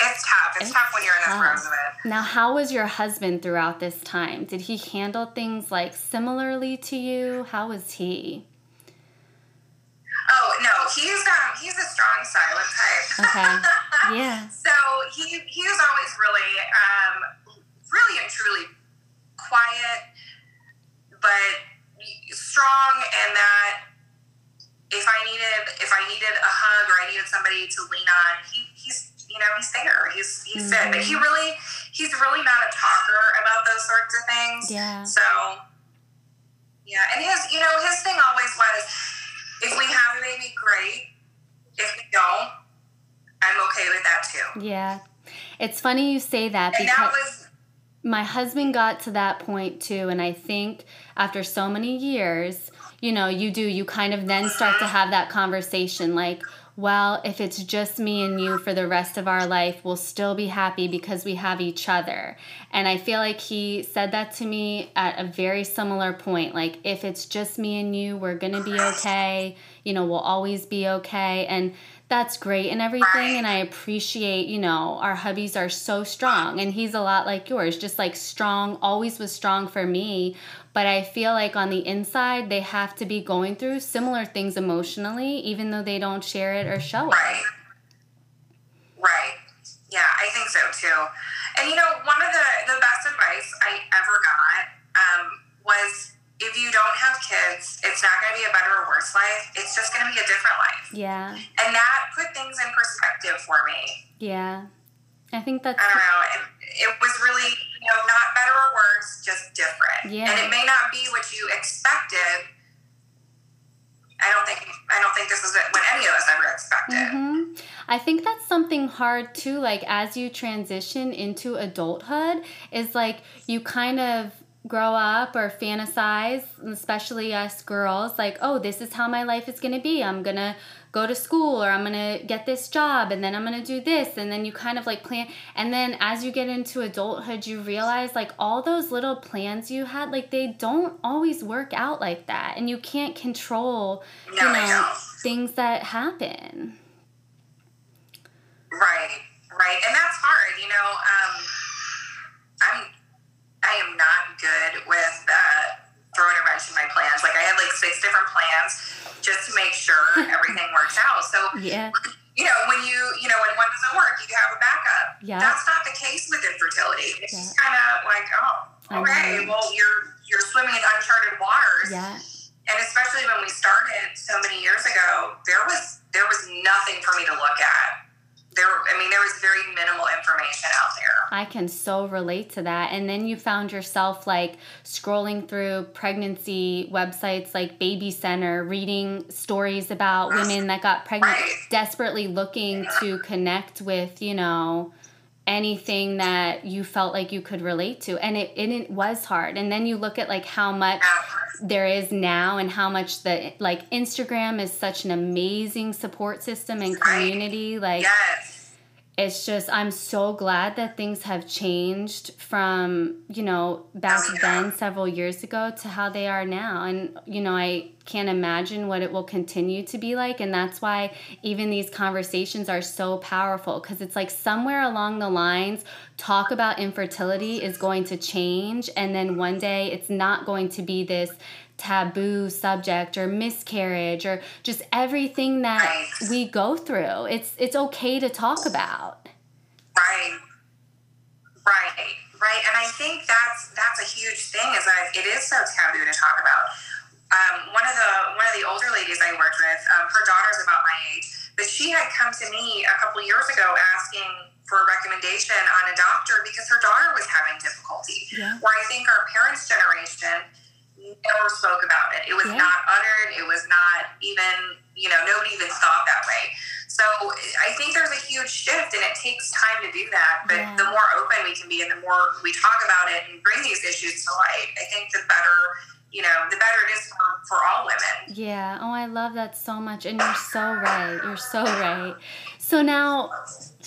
it's tough. It's, it's tough when you're in the throes of it. Now, how was your husband throughout this time? Did he handle things like similarly to you? How was he? Oh no, he's um he's a strong silent type. Okay. Yeah. so he he was always really um really and truly quiet, but strong, and that if I needed if I needed a hug or I needed somebody to lean on, he, you know, he's there. He's he's mm-hmm. But he really he's really not a talker about those sorts of things. Yeah. So yeah, and his you know, his thing always was if we have a baby, great. If we don't, I'm okay with that too. Yeah. It's funny you say that and because that was, my husband got to that point too and I think after so many years, you know, you do you kind of then start to mm-hmm. have that conversation like well, if it's just me and you for the rest of our life, we'll still be happy because we have each other. And I feel like he said that to me at a very similar point. Like, if it's just me and you, we're going to be okay. You know, we'll always be okay. And that's great and everything. And I appreciate, you know, our hubbies are so strong. And he's a lot like yours, just like strong, always was strong for me but I feel like on the inside they have to be going through similar things emotionally, even though they don't share it or show it. Right. Right. Yeah, I think so too. And you know, one of the the best advice I ever got um, was if you don't have kids, it's not going to be a better or worse life. It's just going to be a different life. Yeah. And that put things in perspective for me. Yeah. I think that's. I don't know. It, it was really you know, not better or worse, just different. Yeah. And it may not be what you expected. I don't think I don't think this is what any of us ever expected. Mm-hmm. I think that's something hard too. Like as you transition into adulthood, is like you kind of grow up or fantasize, especially us girls, like, oh, this is how my life is gonna be. I'm gonna go to school or I'm gonna get this job and then I'm gonna do this and then you kind of like plan and then as you get into adulthood you realize like all those little plans you had like they don't always work out like that and you can't control no, you know things that happen. Right, right. And that's hard, you know, um I'm I am not good with uh throwing a wrench in my plans. Like I had like six different plans just to make sure everything works out. So yeah. You know, when you you know when one doesn't work, you have a backup. Yeah. That's not the case with infertility. It's yeah. kind of like, oh, okay, well you're you're swimming in uncharted waters. Yeah. And especially when we started so many years ago, there was there was nothing for me to look at there i mean there was very minimal information out there i can so relate to that and then you found yourself like scrolling through pregnancy websites like baby center reading stories about women that got pregnant right. desperately looking yeah. to connect with you know anything that you felt like you could relate to. And it, it was hard. And then you look at like how much there is now and how much the like instagram is such an amazing support system and community like yes it's just I'm so glad that things have changed from, you know, back then several years ago to how they are now. And, you know, I can't imagine what it will continue to be like. And that's why even these conversations are so powerful because it's like somewhere along the lines, talk about infertility is going to change. And then one day it's not going to be this taboo subject or miscarriage or just everything that right. we go through. It's it's okay to talk about. Right. Right. Right. And I think that's that's a huge thing is that it is so taboo to talk about. Um, one of the one of the older ladies I worked with, um, her daughter's about my age, but she had come to me a couple years ago asking for a recommendation on a doctor because her daughter was having difficulty. Yeah. Where I think our parents' generation never spoke about it. It was yeah. not uttered. It was not even, you know, nobody even thought that way. So I think there's a huge shift, and it takes time to do that. But yeah. the more open we can be, and the more we talk about it and bring these issues to light, I think the better you know, the better it is for, for all women. Yeah. Oh, I love that so much. And you're so right. You're so right. So now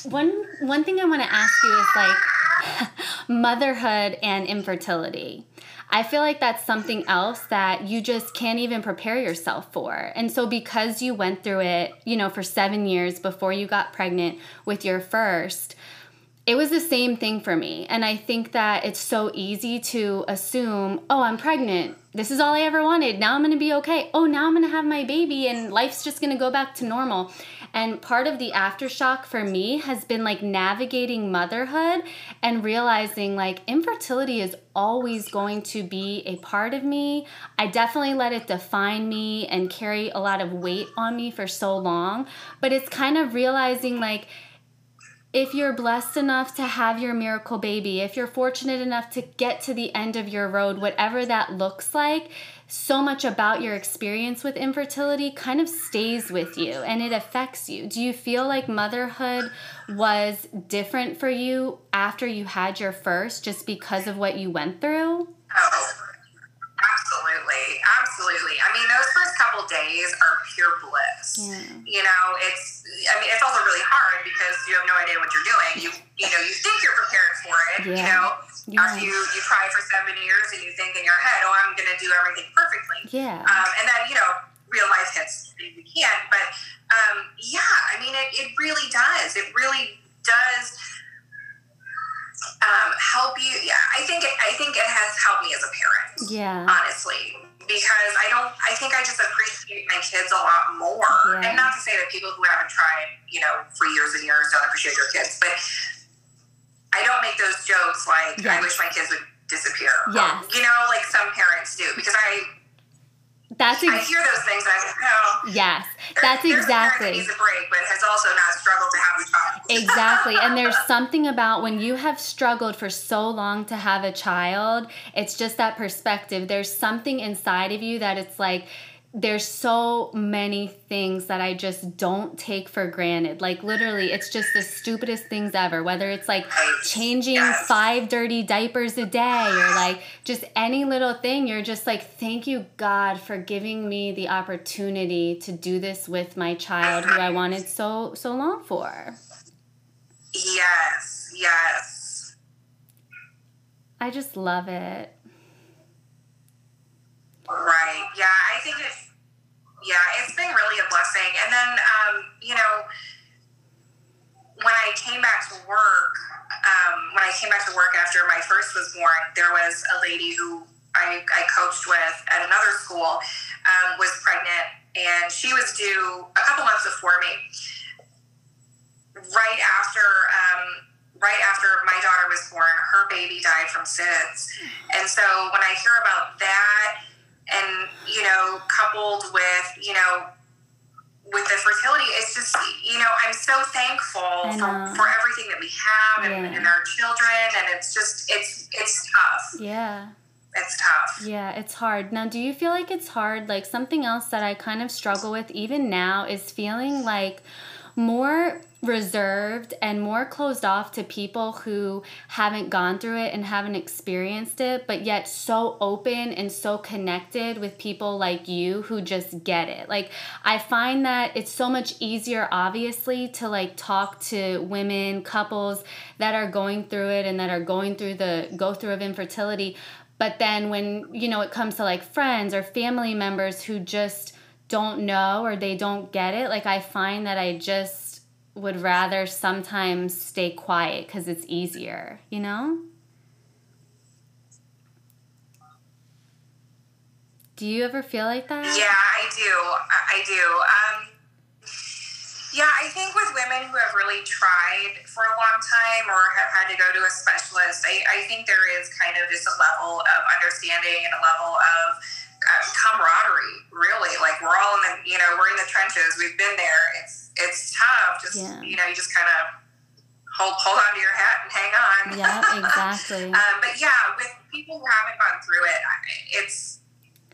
one one thing I want to ask you is like motherhood and infertility. I feel like that's something else that you just can't even prepare yourself for. And so because you went through it, you know, for 7 years before you got pregnant with your first, it was the same thing for me. And I think that it's so easy to assume, oh, I'm pregnant. This is all I ever wanted. Now I'm going to be okay. Oh, now I'm going to have my baby and life's just going to go back to normal. And part of the aftershock for me has been like navigating motherhood and realizing like infertility is always going to be a part of me. I definitely let it define me and carry a lot of weight on me for so long. But it's kind of realizing like, if you're blessed enough to have your miracle baby, if you're fortunate enough to get to the end of your road, whatever that looks like, so much about your experience with infertility kind of stays with you and it affects you. Do you feel like motherhood was different for you after you had your first just because of what you went through? Absolutely. Absolutely. I mean, those first couple days are pure bliss. Yeah. You know, it's I mean, it's also really hard because you have no idea what you're doing. You you know, you think you're prepared for it. Yeah. You know, yeah. after you you try for seven years and you think in your head, oh, I'm going to do everything perfectly. Yeah. Um, and then you know, real life hits you can't. But um, yeah, I mean, it it really does. It really does. Um, help you. Yeah, I think it, I think it has helped me as a parent. Yeah, honestly, because I don't. I think I just appreciate my kids a lot more. Yeah. And not to say that people who haven't tried, you know, for years and years don't appreciate their kids, but I don't make those jokes like yes. I wish my kids would disappear. Yes. you know, like some parents do because I that's ex- I hear those things. I know. Yes, that's there's exactly. Needs a break, but has also not struggled to have a child. exactly, and there's something about when you have struggled for so long to have a child. It's just that perspective. There's something inside of you that it's like there's so many things that I just don't take for granted. Like literally, it's just the stupidest things ever. Whether it's like changing five dirty diapers a day or like just any little thing, you're just like, thank you, God, for giving me the opportunity to do this with my child who I wanted so so long for. Yes, yes. I just love it. Right. Yeah, I think it. Yeah, it's been really a blessing. And then, um, you know, when I came back to work, um, when I came back to work after my first was born, there was a lady who I, I coached with at another school um, was pregnant, and she was due a couple months before me. Right after um, right after my daughter was born, her baby died from SIDS. And so when I hear about that and you know coupled with you know with the fertility it's just you know i'm so thankful for, for everything that we have yeah. and, and our children and it's just it's it's tough yeah it's tough. Yeah, it's hard. Now, do you feel like it's hard? Like something else that I kind of struggle with even now is feeling like more reserved and more closed off to people who haven't gone through it and haven't experienced it, but yet so open and so connected with people like you who just get it. Like, I find that it's so much easier, obviously, to like talk to women, couples that are going through it and that are going through the go through of infertility. But then when, you know, it comes to like friends or family members who just don't know or they don't get it, like I find that I just would rather sometimes stay quiet because it's easier, you know? Do you ever feel like that? Yeah, I do. I do. Um, yeah, I think with women who have really tried for a long time or have had to go to a specialist, I, I think there is kind of just a level of understanding and a level of uh, camaraderie. Really, like we're all in the you know we're in the trenches. We've been there. It's it's tough. Just yeah. you know you just kind of hold hold on to your hat and hang on. Yeah, exactly. um, but yeah, with people who haven't gone through it, it's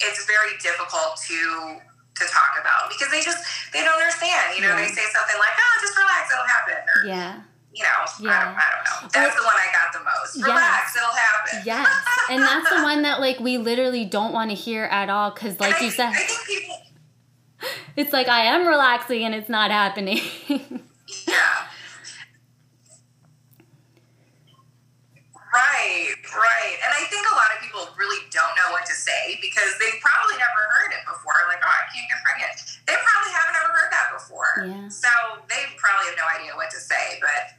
it's very difficult to to talk about because they just they don't understand. You know, yeah. they say something like, "Oh, just relax, it'll happen." Or, yeah. You know, yeah. I, don't, I don't know. That's the one I got the most. Relax, yes. it'll happen. Yes, and that's the one that like we literally don't want to hear at all because, like I, you said, I think people. It's like I am relaxing and it's not happening. yeah. Right, right. And I think a lot of people really don't know what to say because they've probably never heard it before. Like, oh, I can't get pregnant. They probably haven't ever heard that before. Yeah. So they probably have no idea what to say. But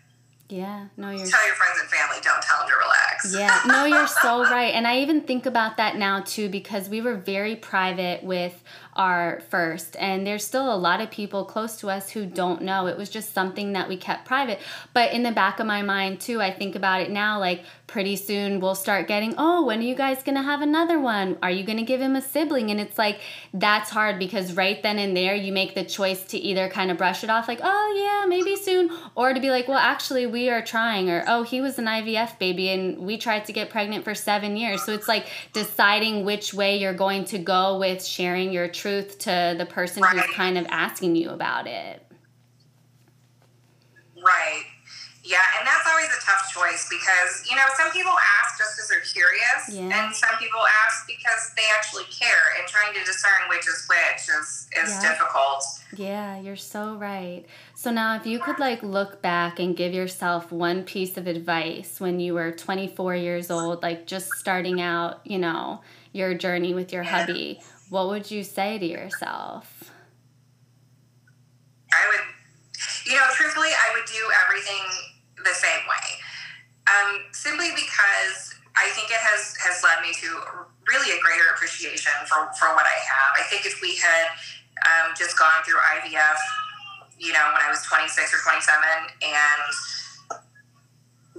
yeah, no, you're. Tell your friends and family, don't tell them to relax. Yeah, no, you're so right. And I even think about that now too because we were very private with our first, and there's still a lot of people close to us who don't know. It was just something that we kept private. But in the back of my mind too, I think about it now like pretty soon we'll start getting, oh, when are you guys gonna have another one? Are you gonna give him a sibling? And it's like, that's hard because right then and there you make the choice to either kind of brush it off like, oh, yeah, maybe soon, or to be like, well, actually, we are trying or oh he was an IVF baby and we tried to get pregnant for 7 years. So it's like deciding which way you're going to go with sharing your truth to the person right. who's kind of asking you about it. Right. Yeah, and that's always a tough choice because, you know, some people ask just because they're curious, yeah. and some people ask because they actually care, and trying to discern which is which is, is yeah. difficult. Yeah, you're so right. So now, if you could like look back and give yourself one piece of advice when you were 24 years old, like just starting out, you know, your journey with your hubby, what would you say to yourself? I would, you know, truthfully, I would do everything the same way. Um, simply because I think it has, has led me to really a greater appreciation for, for what I have. I think if we had um, just gone through IVF you know, when I was 26 or 27 and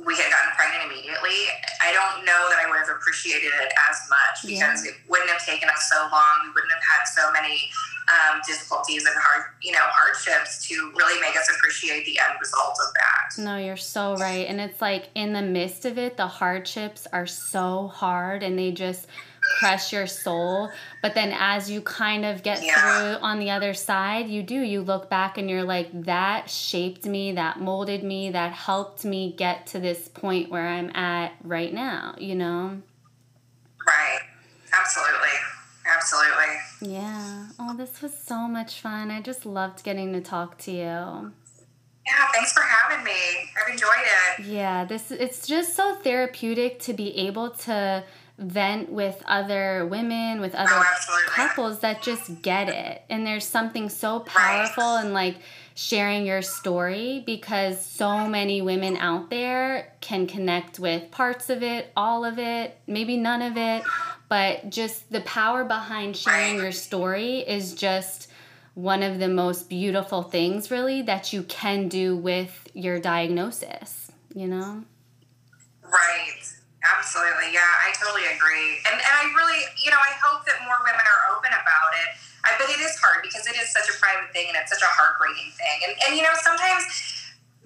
we had gotten pregnant immediately, I don't know that I would have appreciated it as much because yeah. it wouldn't have taken us so long. We wouldn't have had so many um, difficulties and hard, you know, hardships to really make us appreciate the end result of that. No, you're so right. And it's like in the midst of it, the hardships are so hard and they just crush your soul. But then as you kind of get yeah. through on the other side, you do. You look back and you're like, that shaped me, that molded me, that helped me get to this point where I'm at right now, you know? Right. Absolutely. Absolutely. Yeah. Oh, this was so much fun. I just loved getting to talk to you. Yeah, thanks for having me. I've enjoyed it. Yeah, this it's just so therapeutic to be able to vent with other women, with other oh, couples that just get it. And there's something so powerful right. in like sharing your story because so many women out there can connect with parts of it, all of it, maybe none of it, but just the power behind sharing right. your story is just one of the most beautiful things really that you can do with your diagnosis, you know? Right. Absolutely. Yeah, I totally agree. And, and I really, you know, I hope that more women are open about it. I, but it is hard because it is such a private thing and it's such a heartbreaking thing. And, and you know, sometimes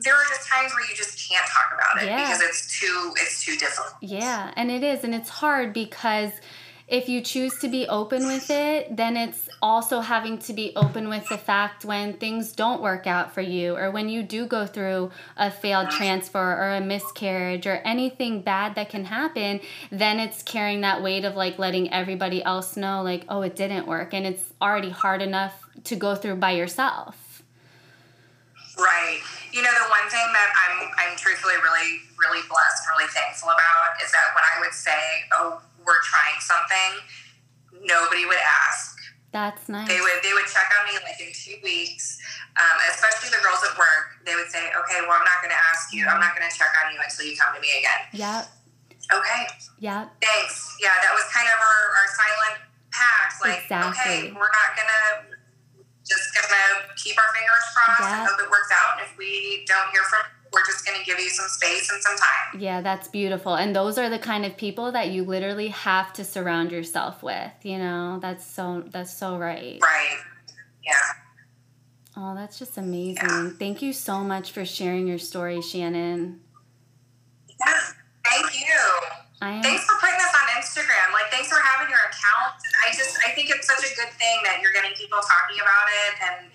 there are just times where you just can't talk about it yeah. because it's too it's too difficult. Yeah, and it is, and it's hard because if you choose to be open with it, then it's also having to be open with the fact when things don't work out for you or when you do go through a failed transfer or a miscarriage or anything bad that can happen, then it's carrying that weight of like letting everybody else know, like, oh, it didn't work. And it's already hard enough to go through by yourself. Right. You know, the one thing that I'm, I'm truthfully really, really blessed really thankful about is that when I would say, oh, we're trying something, nobody would ask. That's nice. They would they would check on me like in two weeks, um, especially the girls at work. They would say, "Okay, well, I'm not going to ask you. I'm not going to check on you until you come to me again." Yeah. Okay. Yeah. Thanks. Yeah, that was kind of our, our silent pact. Like, exactly. okay, we're not gonna just gonna keep our fingers crossed yep. and hope it works out. And if we don't hear from we're just going to give you some space and some time. Yeah, that's beautiful. And those are the kind of people that you literally have to surround yourself with, you know? That's so that's so right. Right. Yeah. Oh, that's just amazing. Yeah. Thank you so much for sharing your story, Shannon. Yeah. Thank you. Am... Thanks for putting this on Instagram. Like, thanks for having your account. I just I think it's such a good thing that you're getting people talking about it and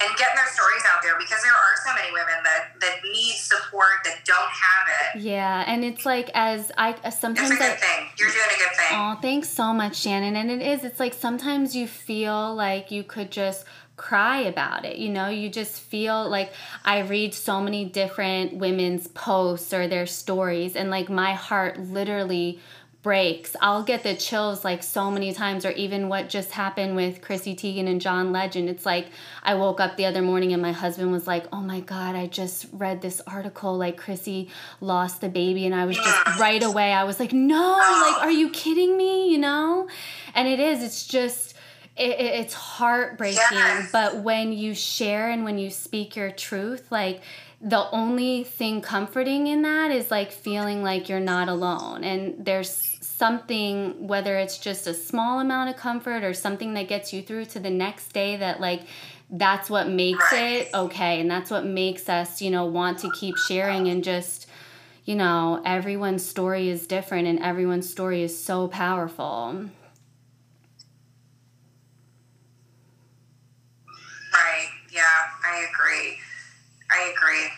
and getting their stories out there because there are so many women that that need support that don't have it. Yeah, and it's like as I sometimes it's a good I, thing. You're doing a good thing. Oh, thanks so much, Shannon. And it is. It's like sometimes you feel like you could just cry about it. You know, you just feel like I read so many different women's posts or their stories, and like my heart literally breaks. I'll get the chills like so many times, or even what just happened with Chrissy Teigen and John Legend. It's like I woke up the other morning and my husband was like, Oh my God, I just read this article like Chrissy lost the baby. And I was just right away, I was like, No, like, are you kidding me? You know? And it is, it's just, it, it's heartbreaking. Yes. But when you share and when you speak your truth, like, the only thing comforting in that is like feeling like you're not alone. And there's something whether it's just a small amount of comfort or something that gets you through to the next day that like that's what makes it okay. And that's what makes us you know want to keep sharing and just you know everyone's story is different and everyone's story is so powerful right yeah i agree i agree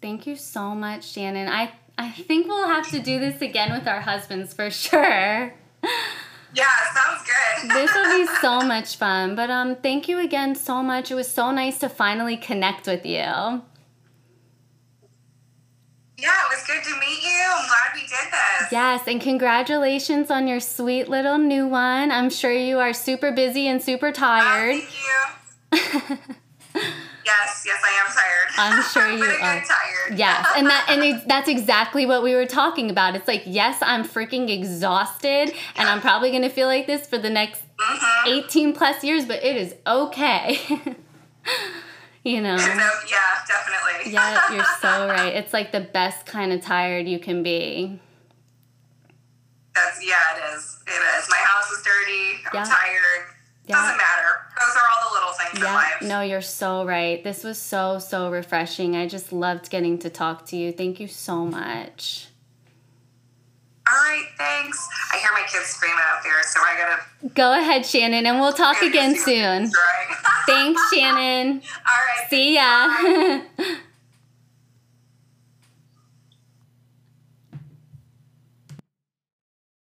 thank you so much shannon i I think we'll have to do this again with our husbands for sure. Yeah, sounds good. this will be so much fun. But um thank you again so much. It was so nice to finally connect with you. Yeah, it was good to meet you. I'm glad we did this. Yes, and congratulations on your sweet little new one. I'm sure you are super busy and super tired. Oh, thank you. Yes, yes, I am tired. I'm sure you are tired. Yes, and that and it, that's exactly what we were talking about. It's like, yes, I'm freaking exhausted, yeah. and I'm probably gonna feel like this for the next mm-hmm. 18 plus years, but it is okay. you know. No, yeah, definitely. yeah, you're so right. It's like the best kind of tired you can be. That's yeah, it is. It is. My house is dirty. I'm yeah. tired. Yeah. Doesn't matter. Those are all the little things yeah. in life. No, you're so right. This was so, so refreshing. I just loved getting to talk to you. Thank you so much. All right, thanks. I hear my kids screaming out there, so I gotta. Go ahead, Shannon, and we'll talk again soon. Thanks, Shannon. All right. See ya.